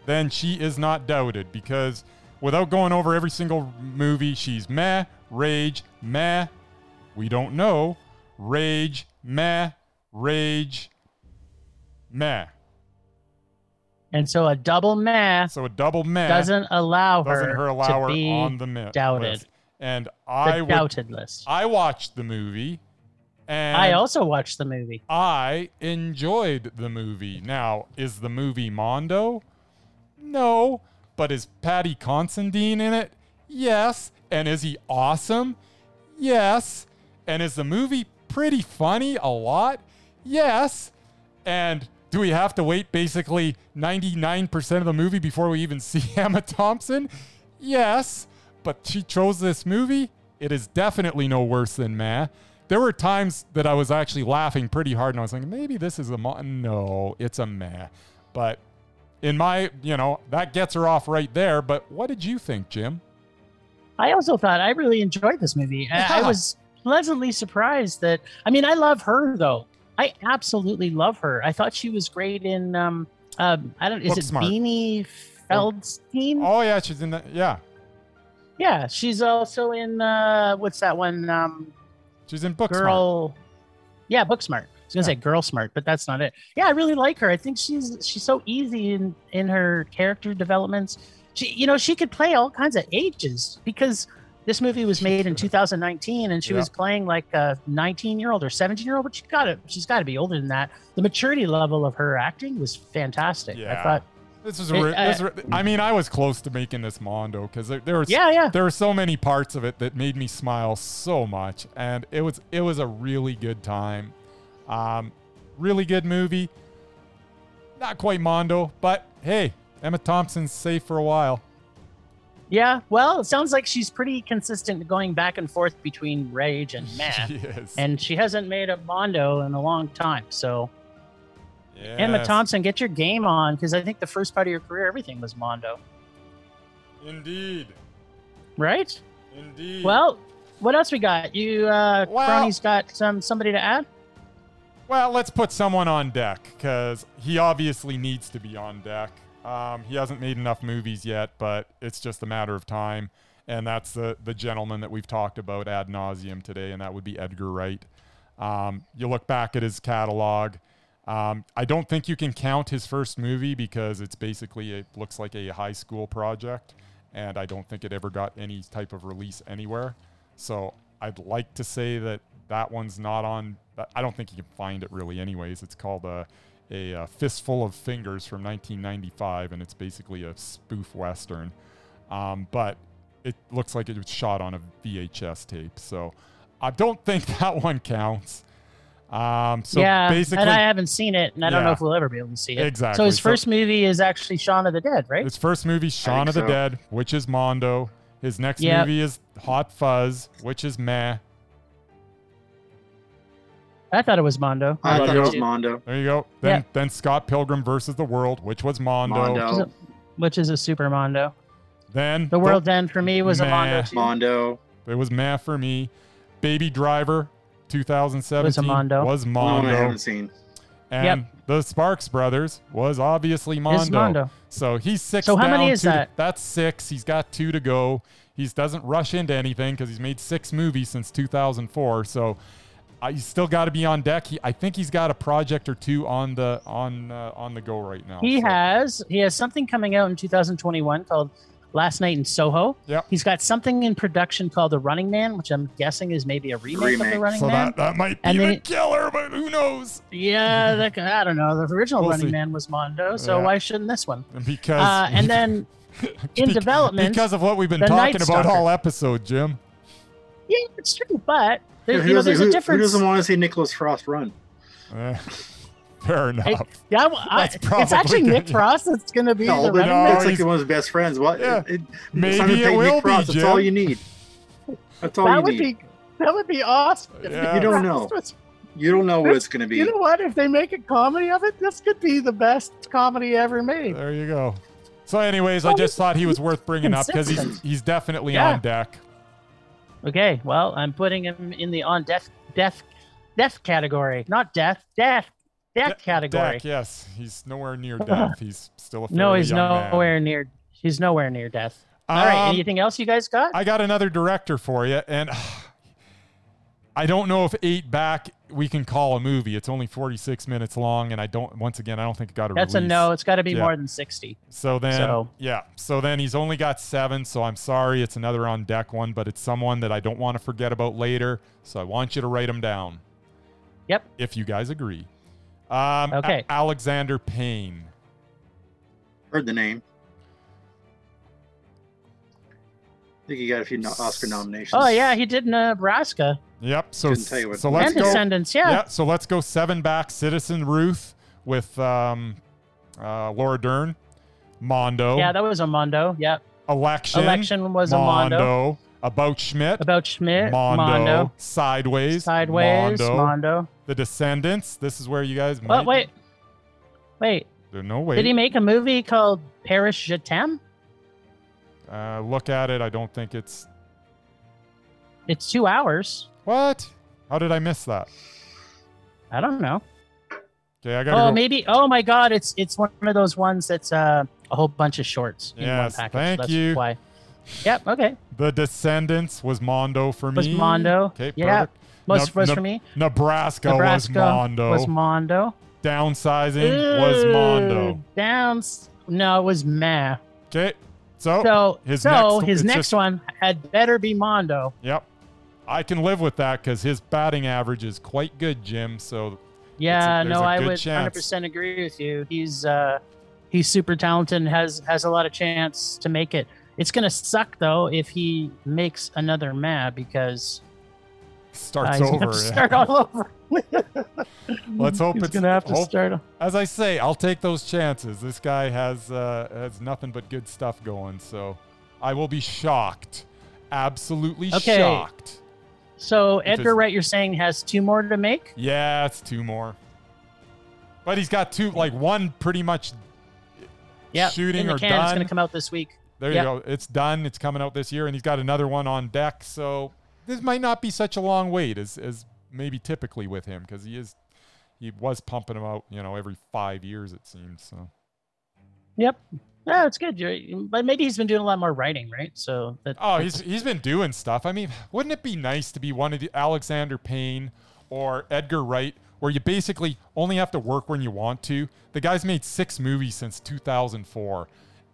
then she is not doubted because without going over every single movie, she's meh, rage, meh, we don't know, rage, meh, rage, meh. And so a double meh So a double meh doesn't allow her, doesn't her allow to her be on the mi- doubted. list. And I would doubted list. I watched the movie and I also watched the movie. I enjoyed the movie. Now, is the movie Mondo? No. But is Paddy Considine in it? Yes. And is he awesome? Yes. And is the movie pretty funny a lot? Yes. And do we have to wait basically 99% of the movie before we even see Emma Thompson? Yes. But she chose this movie. It is definitely no worse than Ma. There were times that I was actually laughing pretty hard and I was thinking, maybe this is a mo-. No, it's a meh. But in my, you know, that gets her off right there. But what did you think, Jim? I also thought I really enjoyed this movie. I, I was pleasantly surprised that. I mean, I love her though. I absolutely love her. I thought she was great in. Um, um I don't. Is it Booksmart. Beanie Feldstein? Oh, yeah, she's in that. Yeah, Yeah, she's also in. uh What's that one? Um, she's in Booksmart. girl. Yeah, Booksmart. I was gonna Yeah. say girl smart, but that's not it. Yeah, I really like her. I think she's she's so easy in in her character developments. She, you know, she could play all kinds of ages because this movie was made in 2019, and she Yeah. was playing like a 19 year old or 17 year old. But she got to she's got to be older than that. The maturity level of her acting was fantastic. Yeah. I thought, This is, It- a re- this is uh, re- I mean, I was close to making this Mondo because there, there was yeah, yeah, there were so many parts of it that made me smile so much, and it was it was a really good time. Um, really good movie. Not quite Mondo, but hey, Emma Thompson's safe for a while. Yeah. Well, it sounds like she's pretty consistent going back and forth between Rage and. She is. and she hasn't made a Mondo in a long time. So Emma Thompson, get your game on because I think the first part of your career, everything was Mondo, Indeed. right? Indeed. Well, what else we got? You, uh, Well- Crony's got some somebody to add. Well, let's put someone on deck because he obviously needs to be on deck. Um, he hasn't made enough movies yet, but it's just a matter of time. And that's the the gentleman that we've talked about ad nauseum today, and that would be Edgar Wright. Um, you look back at his catalog. Um, I don't think you can count his first movie because it's basically it looks like a high school project, and I don't think it ever got any type of release anywhere. So I'd like to say that that one's not on. I don't think you can find it really, anyways. It's called a, a, uh fistful of fingers from 1995, and it's basically a spoof western. Um, but it looks like it was shot on a VHS tape. So I don't think that one counts. Um, so yeah, basically, and I haven't seen it, and I don't know if we'll ever be able to see it. Exactly, So his so- first movie is actually Shaun of the Dead, right? his first movie, Shaun think of the so. Dead, which is Mondo. His next Yep. movie is Hot Fuzz, which is meh. I thought it was Mondo. I There thought you it was go. Mondo. There you go. Then Yeah. then Scott Pilgrim versus the World, which was Mondo. Mondo. Which is a, which is a super Mondo. Then The World's End for me was a Mondo too. Mondo. It was meh for me. Baby Driver, 2017 Was a Mondo. was No one I Mondo. haven't seen. And the Sparks Brothers was obviously Mondo. Is Mondo. So he's six. So how many is two to- that? that's six. He's got two to go. He doesn't rush into anything because he's made six movies since 2004. So he's still got to be on deck. He, I think he's got a project or two on the on uh, on the go right now. He So- has he has something coming out in 2021 called Last Night in Soho. Yep. He's got something in production called The Running Man, which I'm guessing is maybe a remake, of The Running So Man. that, that might be And the then- killer, but who knows? Yeah, that, I don't know. The original We'll Running see. Man was Mondo, so Yeah. why shouldn't this one? Because Uh, and then in bec- development, because of what we've been talking about Stalker. all episode, Jim. yeah, it's true, but there, who, you know, doesn't, there's who- a who difference. doesn't want to see Nicholas Frost run? Eh, fair enough. Hey, yeah, I- it's probably actually gonna- Nick Frost that's going to be No, the but running no, it's like one of his best friends. What? Yeah. It, Maybe it will Nick be, Frost, That's all you need. That's all That you would need. be that would be awesome. if Yeah. Nick You don't know. was- You don't know what it's going to be. You know what? If they make a comedy of it, this could be the best comedy ever made. There you go. So, anyways, I just thought he was worth bringing up because he's he's definitely Yeah. on deck. Okay, well, I'm putting him in the on death death death category, not death death death De- category. Deck, yes, he's nowhere near death. He's still a No, he's young man. nowhere near. He's nowhere near death. All right. Um, Anything else you guys got? I got another director for you, and I don't know if eight back we can call a movie. It's only 46 minutes long, and I don't. Once again, I don't think it got a That's a no. It's got to be Yeah. more than sixty. So then, So- yeah. So then he's only got seven. So I'm sorry, it's another on deck one, but it's someone that I don't want to forget about later. So I want you to write him down. Yep. If you guys agree. Um, A- Okay. Alexander Payne. Heard the name. I think he got a few no- Oscar nominations. Oh yeah, he did in Nebraska Yep. So Couldn't tell you what- so let's and go. Descendants. Yeah. Yeah. So let's go seven back. Citizen Ruth with um, uh, Laura Dern. Mondo. Yeah, that was a Mondo. Yep. Election. Election was a Mondo. About Schmidt. About Schmidt. Mondo. Mondo. Sideways. Sideways. Mondo. Mondo. The Descendants. This is where you guys might. wait. Wait. There's No way. Did he make a movie called Paris Je t'aime? uh, look at it. I don't think it's. It's two hours. What? How did I miss that? I don't know. Okay, I gotta Oh, go. maybe. Oh my God! It's it's one of those ones that's uh, a whole bunch of shorts in one Yes, package. thank that's you. Why? Yep. Okay. The Descendants was Mondo for me. Was Mondo. Okay, Yeah. perfect. Was Ne- was Ne- for me. Nebraska, Nebraska was Mondo. Was Mondo. Downsizing was Mondo. Downs. No, it was meh. Okay, so, So his so next- his next just- one had better be Mondo. yep, I can live with that because his batting average is quite good, Jim. So Yeah, there's no, I would chance. 100% agree with you. He's uh he's super talented and has has a lot of chance to make it. It's going to suck though if he makes another mad because uh, starts he's over. to yeah. start all over. Let's hope he's it's going to have to hope- start. As I say, I'll take those chances. This guy has uh, has nothing but good stuff going, so I will be shocked, absolutely Okay. shocked. So Edgar Wright, you're saying has two more to make? Yeah, it's two more, but he's got two, like one pretty much Yeah, shooting or can. It's going to come out this week. There Yep. you go. It's done. It's coming out this year, and he's got another one on deck. So this might not be such a long wait as as maybe typically with him because he is he was pumping them out, you know, every five years it seems. So Yep. Yeah, it's good. You're- But maybe he's been doing a lot more writing, right? So that oh, he's he's been doing stuff. I mean, wouldn't it be nice to be one of the Alexander Payne or Edgar Wright, where you basically only have to work when you want to? The guy's made six movies since 2004.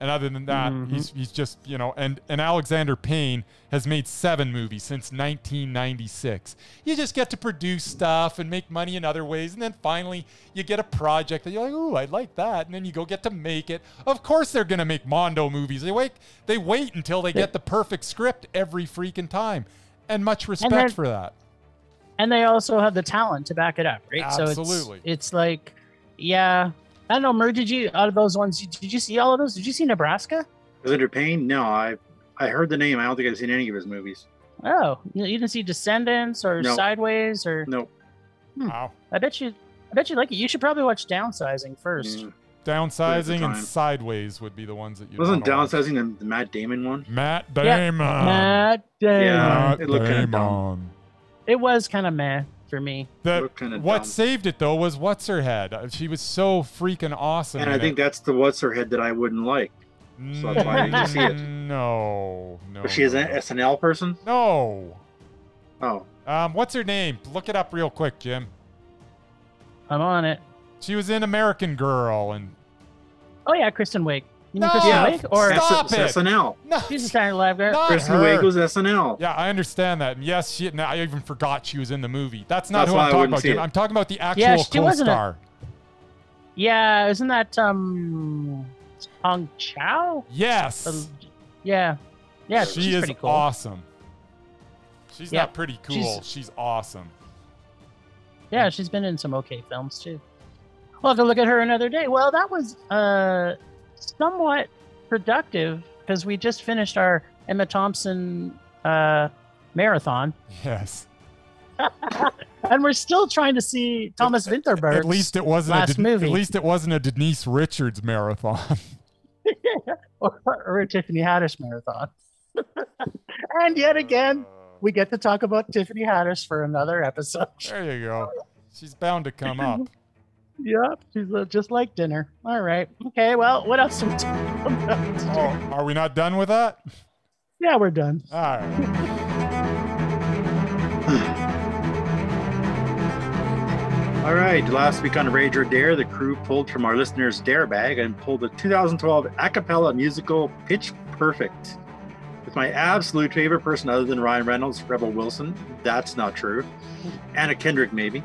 And other than that, Mhm. he's he's just you know, and and Alexander Payne has made seven movies since 1996. You just get to produce stuff and make money in other ways, and then finally you get a project that you're like, ooh, I like that, and then you go get to make it. Of course, they're gonna make Mondo movies. They wait, they wait until they get the perfect script every freaking time, and much respect then- for that. and they also have the talent to back it up, right? Absolutely. So it's, it's like, yeah. I don't know, Mer, did you, out of those ones, did you see all of those? Did you see Nebraska? Alexander Payne? No, I I heard the name. I don't think I've seen any of his movies. Oh, you, you didn't see Descendants or No. Sideways or Nope. Hmm. Wow. I bet you I bet you like it. You should probably watch Downsizing first. Yeah. Downsizing and. Sideways would be the ones that you Wasn't downsizing the, the Matt Damon one? Matt Yeah. Damon. Matt Damon. Yeah. Matt it looked kinda dumb. Damon. It was kind of meh for me. The, what dumb. saved it though was what's her head. Uh, She was so freaking awesome. And I think it. that's the what's her head that I wouldn't like. so that's why I didn't see it. No, no. But she is an. SNL person. No. Oh, Um, what's her name? Look it up real quick, Jim. I'm on it. She was in American Girl and Oh yeah, Kristen Wiig. You mean No! Kristen Wiig or Stop. S- it. SNL. no, she's a Saturday Night Live Not Kristen her. Wiig was SNL. Yeah, I understand that. And yes, she. Now I even forgot she was in the movie. That's not That's who I'm talking about, see I'm talking about the actual Yeah, she wasn't a- co-star. Yeah, isn't that um Hong Chau? Yes. The- yeah. Yeah, she she's is pretty cool. awesome. She's Yeah, not pretty cool. she's- She's, awesome. Yeah, she's been in some okay films too. We'll have to look at her another day. Well, that was uh somewhat productive because we just finished our Emma Thompson uh marathon. Yes. and we're still trying to see Thomas Vinterberg. At least it wasn't last a, Den- movie. At least it wasn't a Denise Richards marathon. or, or a Tiffany Haddish marathon. and yet again, we get to talk about Tiffany Haddish for another episode. There you go. She's bound to come up. Yep, she's uh, just like dinner. All right. Okay. Well, what else? Are we talking about? Oh, are we not done with that? Yeah, we're done. All right. All right. Last week on Rage or Dare, the crew pulled from our listeners' dare bag and pulled the 2012 a cappella musical Pitch Perfect. With my absolute favorite person other than Ryan Reynolds, Rebel Wilson. That's not true. Anna Kendrick, maybe.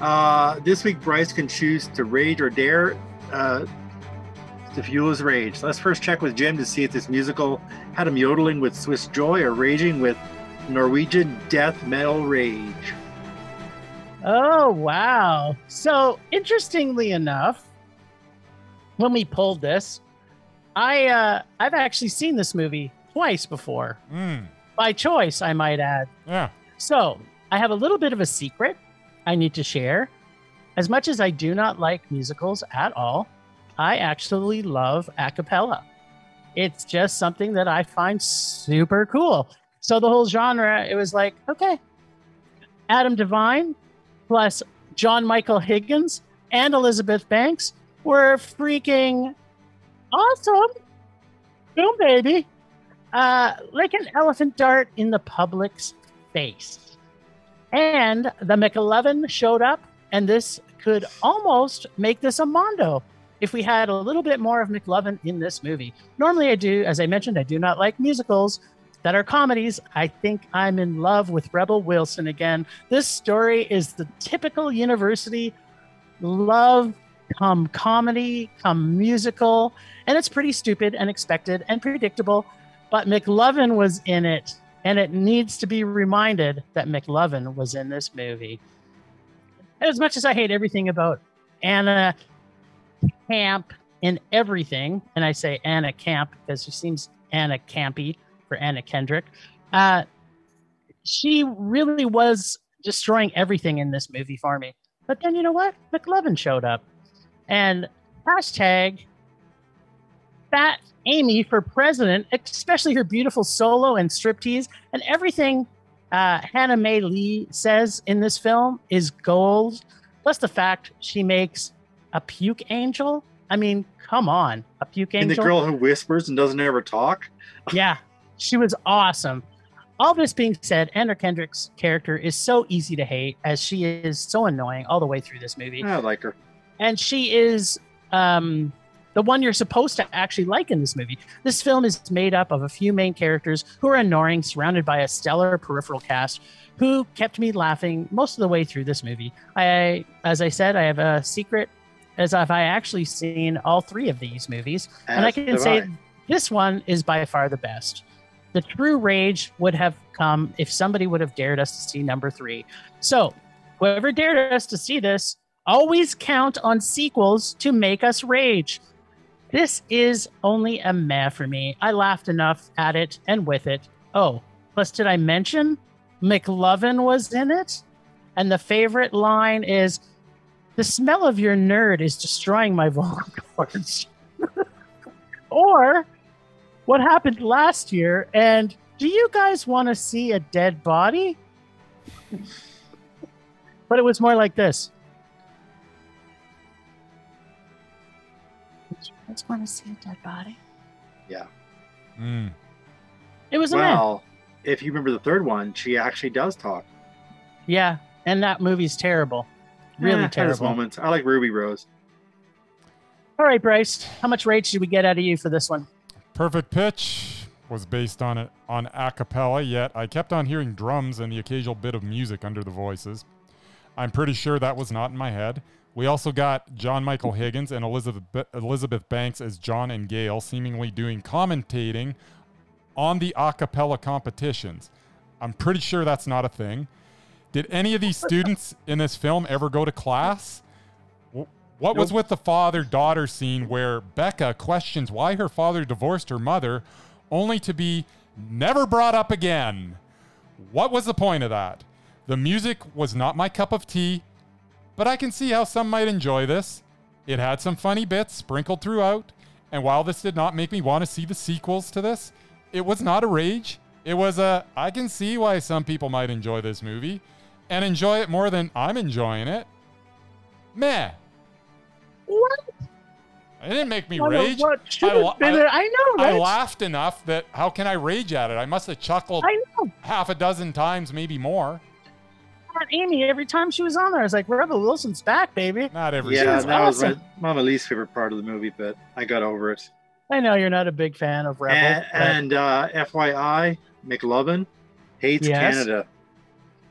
Uh, this week, Bryce can choose to rage or dare uh, to fuel his rage. Let's first check with Jim to see if this musical had him yodeling with Swiss joy or raging with Norwegian death metal rage. Oh wow! So interestingly enough, when we pulled this, I uh, I've actually seen this movie twice before Mm, by choice, I might add. yeah. So I have a little bit of a secret I need to share. As much as I do not like musicals at all, I actually love a cappella. It's just something that I find super cool. So the whole genre, it was like, okay, Adam Devine plus John Michael Higgins and Elizabeth Banks were freaking awesome. Boom, baby. Uh, like an elephant dart in the public's face. And the McLovin showed up, and this could almost make this a Mondo if we had a little bit more of McLovin in this movie. Normally, I do, as I mentioned, I do not like musicals that are comedies. I think I'm in love with Rebel Wilson again. This story is the typical university love come comedy, come musical, and it's pretty stupid and expected and predictable. But McLovin was in it, and it needs to be reminded that McLovin was in this movie. And As much as I hate everything about Anna Camp in everything, and I say Anna Camp because she seems Anna Campy for Anna Kendrick, uh, she really was destroying everything in this movie for me. But then you know what? McLovin showed up, and hashtag Fat Amy for president, especially her beautiful solo and striptease and everything uh, Hana Mae Lee says in this film is gold. Plus the fact she makes a puke angel. I mean, come on, a puke angel. And the girl who whispers and doesn't ever talk. Yeah, she was awesome. All this being said, Anna Kendrick's character is so easy to hate as she is so annoying all the way through this movie I like her. and she is um the one you're supposed to actually like in this movie. This film is made up of a few main characters who are annoying, surrounded by a stellar peripheral cast who kept me laughing most of the way through this movie. I, as I said, I have a secret, as if I actually seen all three of these movies, and I can say I. this one is by far the best. The true rage would have come if somebody would have dared us to see number three. So, whoever dared us to see this, always count on sequels to make us rage. This is only a meh for me. I laughed enough at it and with it. Oh, plus, did I mention McLovin was in it? And the favorite line is The smell of your nerd is destroying my vocal cords. or what happened last year? And do you guys want to see a dead body? but it was more like this. Do you want to see a dead body? Yeah. Mm. It was a meh. Well, if you remember the third one, she actually does talk. Yeah, and that movie's terrible. Really Eh, had terrible. moments. I like Ruby Rose. All right, Bryce, how much rage did we get out of you for this one? Perfect Pitch was based on it on a cappella, yet I kept on hearing drums and the occasional bit of music under the voices. I'm pretty sure that was not in my head. We also got John Michael Higgins and Elizabeth Elizabeth Banks as John and Gail, seemingly doing commentating on the a cappella competitions. I'm pretty sure that's not a thing. Did any of these students in this film ever go to class? What was with the father daughter scene where Becca questions why her father divorced her mother only to be never brought up again? What was the point of that? The music was not my cup of tea, but I can see how some might enjoy this. It had some funny bits sprinkled throughout, and while this did not make me want to see the sequels to this, it was not a rage. It was a I can see why some people might enjoy this movie and enjoy it more than I'm enjoying it. Meh. What? It didn't make me What, rage. what I la- I- I know, I laughed enough that how can I rage at it? I must have chuckled half a dozen times, maybe more. Aunt Amy, every time she was on there, I was like, Rebel Wilson's back, baby. Not every Yeah, was that was awesome. my, my least favorite part of the movie, but I got over it. I know you're not a big fan of Rebel. and but and uh, FYI, McLovin hates Yes. Canada.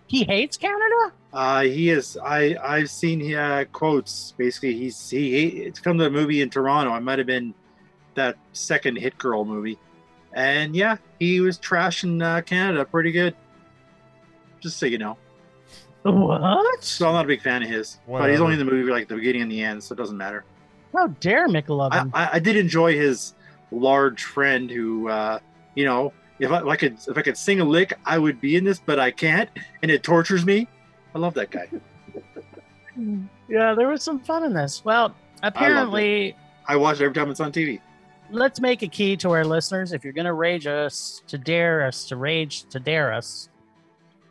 he hates Canada? Uh, he is. I I've seen uh, quotes. Basically, he's he. It's come to the movie in Toronto. I might have been that second Hit Girl movie, and yeah, he was trashing uh, Canada pretty good. Just so you know, What? so I'm not a big fan of his. But he's Whatever. only in the movie like the beginning and the end, so it doesn't matter. How dare I, McLovin? I, I did enjoy his large friend who, uh, you know, if I, if I could if I could sing a lick, I would be in this, but I can't, and it tortures me. I love that guy. yeah, there was some fun in this. Well, apparently, I watch it every time it's on TV. let's make a key to our listeners. If you're going to rage us, to dare us, to rage, to dare us,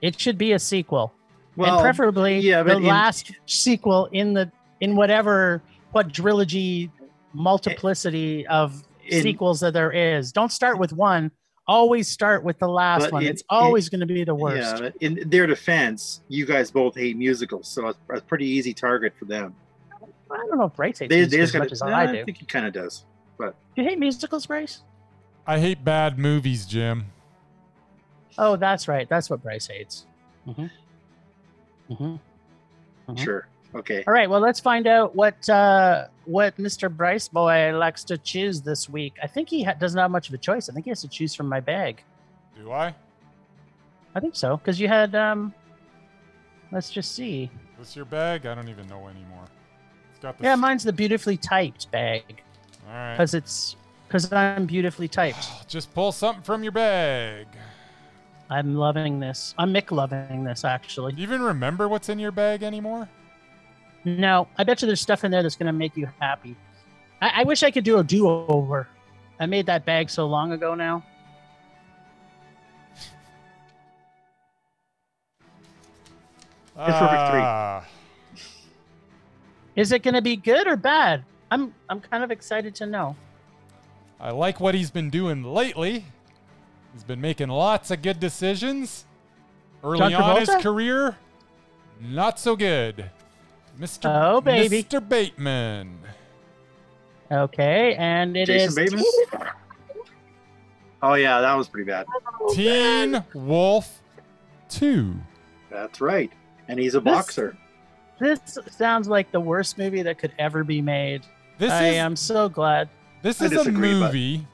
it should be a sequel. Well, and preferably yeah, the in- last sequel in the in whatever what quadrilogy multiplicity of in- sequels that there is. Don't start with one. Always start with the last But one. in- it's always going to be the worst. Yeah, in their defense, you guys both hate musicals, so it's a pretty easy target for them. I don't know if Bryce hates They, musicals they just as got much as I do. I think he kind of does. But you hate musicals, Bryce? I hate bad movies, Jim. Oh, that's right. That's what Bryce hates. hmm hmm Mhm. Sure. Okay. All right. Well, let's find out what uh, what Mr. Bryce boy likes to choose this week. I think he ha- doesn't have much of a choice. I think he has to choose from my bag. Do I? I think so because you had. um Let's just see. What's your bag? I don't even know anymore. It's got the Yeah, mine's the beautifully typed bag All right. because it's because I'm beautifully typed. Just pull something from your bag. I'm loving this. I'm Mick loving this actually. Do you even remember what's in your bag anymore? No, I bet you there's stuff in there that's gonna make you happy. I, I wish I could do a do-over. I made that bag so long ago now. It's perfect three. Ah, Is it gonna be good or bad? I'm I'm kind of excited to know. I like what he's been doing lately. He's been making lots of good decisions. Early John on his Travolta? career, not so good. Mr. Oh, baby. Mr. Bateman. Okay, and it is Jason Bateman? Oh yeah, that was pretty bad. Teen Wolf 2. That's right. And he's a This- boxer. This sounds like the worst movie that could ever be made. This I is am so glad. this I is a disagree, but- movie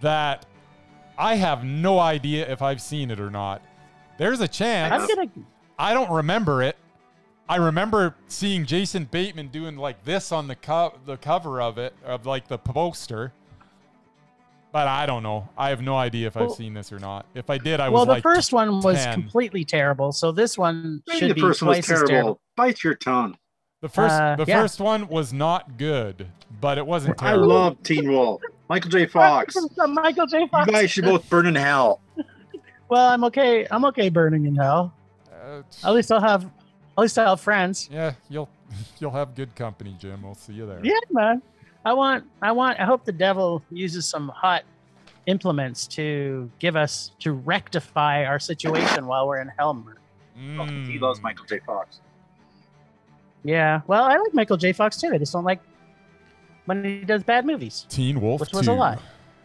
that I have no idea if I've seen it or not. There's a chance. I'm gonna. I don't remember it. I remember seeing Jason Bateman doing like this on the co- the cover of it, of like the poster. But I don't know. I have no idea if I've Well- seen this or not. If I did, I Well, was well. the like, first one was 10. completely terrible, so this one Maybe should the be first one was twice as terrible. terrible. Bite your tongue. The first uh, the yeah. first one was not good, but it wasn't terrible. I love Teen Wolf. Michael J. Fox. Michael J. Fox. You Fox. guys should both burn in hell. Well, I'm okay. I'm okay burning in hell. Uh, At least I'll have. At least I'll have friends. yeah, you'll you'll have good company, Jim. We'll see you there. Yeah, man. I want. I want. I hope the devil uses some hot implements to give us to rectify our situation while we're in hell. Mm. He loves Michael J. Fox. Yeah. Well, I like Michael J. Fox too. I just don't like when he does bad movies. Teen Wolf Which was 2. a lot.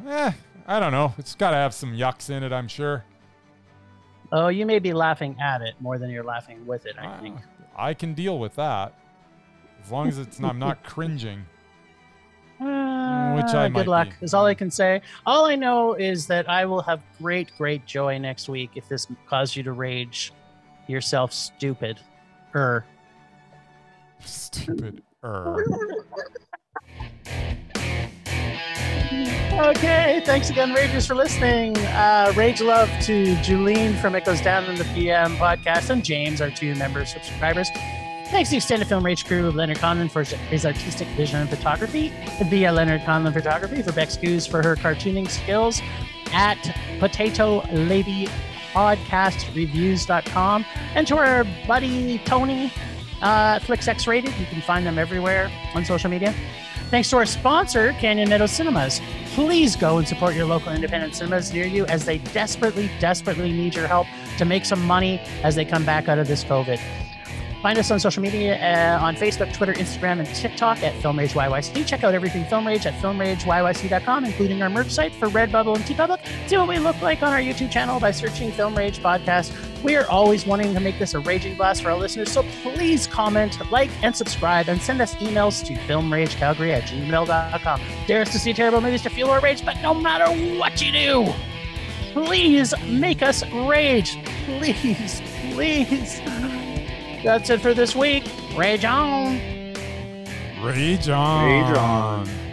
Eh, I don't know. It's got to have some yucks in it, I'm sure. Oh, you may be laughing at it more than you're laughing with it. I Ah, think. I can deal with that. As long as it's not, I'm not cringing. Which I Ah, might good luck be. is all I can say. All I know is that I will have great, great joy next week if this caused you to rage yourself stupid. Er. Stupid. Er. Okay, thanks again, Ragers, for listening. Uh, rage love to Julene from It Goes Down in the PM podcast and James, our two member subscribers. Thanks to the extended film Rage crew of Leonard Conlon for his artistic vision and photography, via Leonard Conlon Photography for Bex Goose for her cartooning skills, at Potato Lady Podcastreviews.com, and to our buddy Tony, uh, Flix X Rated. You can find them everywhere on social media. Thanks to our sponsor, Canyon Meadow Cinemas. Please go and support your local independent cinemas near you as they desperately, desperately need your help to make some money as they come back out of this COVID. Find us on social media uh, on Facebook, Twitter, Instagram, and TikTok at Film Rage YYC. Check out everything Film Rage at filmrageyyc.com, including our merch site for Redbubble and TeePublic. See what we look like on our YouTube channel by searching Film Rage Podcast. We are always wanting to make this a raging blast for our listeners, so please comment, like, and subscribe, and send us emails to filmragecalgary at gmail.com. Dare us to see terrible movies to fuel our rage, but no matter what you do, please make us rage. Please, please. That's it for this week. Rage on. Rage on. Rage on.